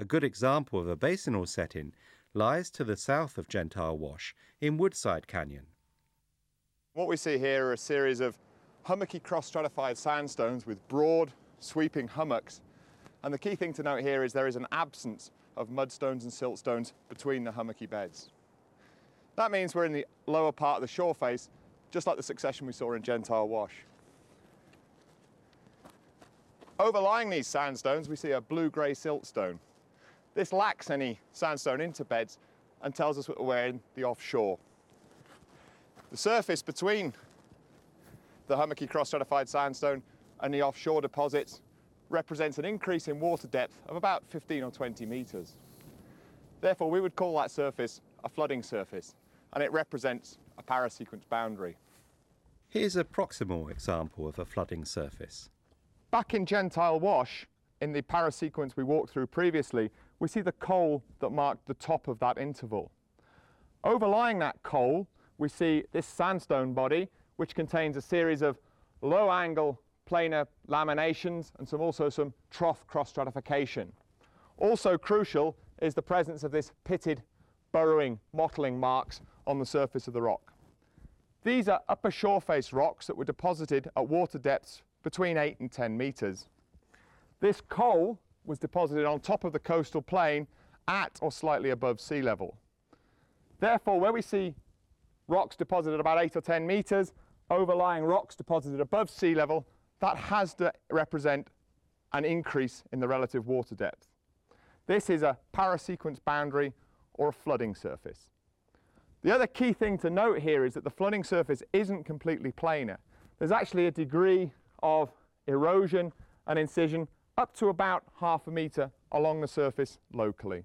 A good example of a basinal setting lies to the south of Gentile Wash in Woodside Canyon. What we see here are a series of hummocky cross-stratified sandstones with broad, sweeping hummocks. And the key thing to note here is there is an absence of mudstones and siltstones between the hummocky beds. That means we're in the lower part of the shore face, just like the succession we saw in Gentile Wash. Overlying these sandstones, we see a blue-grey siltstone. This lacks any sandstone interbeds and tells us that we're in the offshore. The surface between the hummocky cross-stratified sandstone and the offshore deposits represents an increase in water depth of about 15 or 20 metres. Therefore, we would call that surface a flooding surface, and it represents a parasequence boundary. Here's a proximal example of a flooding surface. Back in Gentile Wash, in the parasequence we walked through previously, we see the coal that marked the top of that interval. Overlying that coal, we see this sandstone body, which contains a series of low angle planar laminations and some also some trough cross stratification. Also crucial is the presence of this pitted burrowing mottling marks on the surface of the rock. These are upper shore face rocks that were deposited at water depths between 8 and 10 metres. This coal was deposited on top of the coastal plain at or slightly above sea level. Therefore, where we see rocks deposited about 8 or 10 metres, overlying rocks deposited above sea level, that has to represent an increase in the relative water depth. This is a parasequence boundary or a flooding surface. The other key thing to note here is that the flooding surface isn't completely planar. There's actually a degree of erosion and incision up to about half a metre along the surface locally.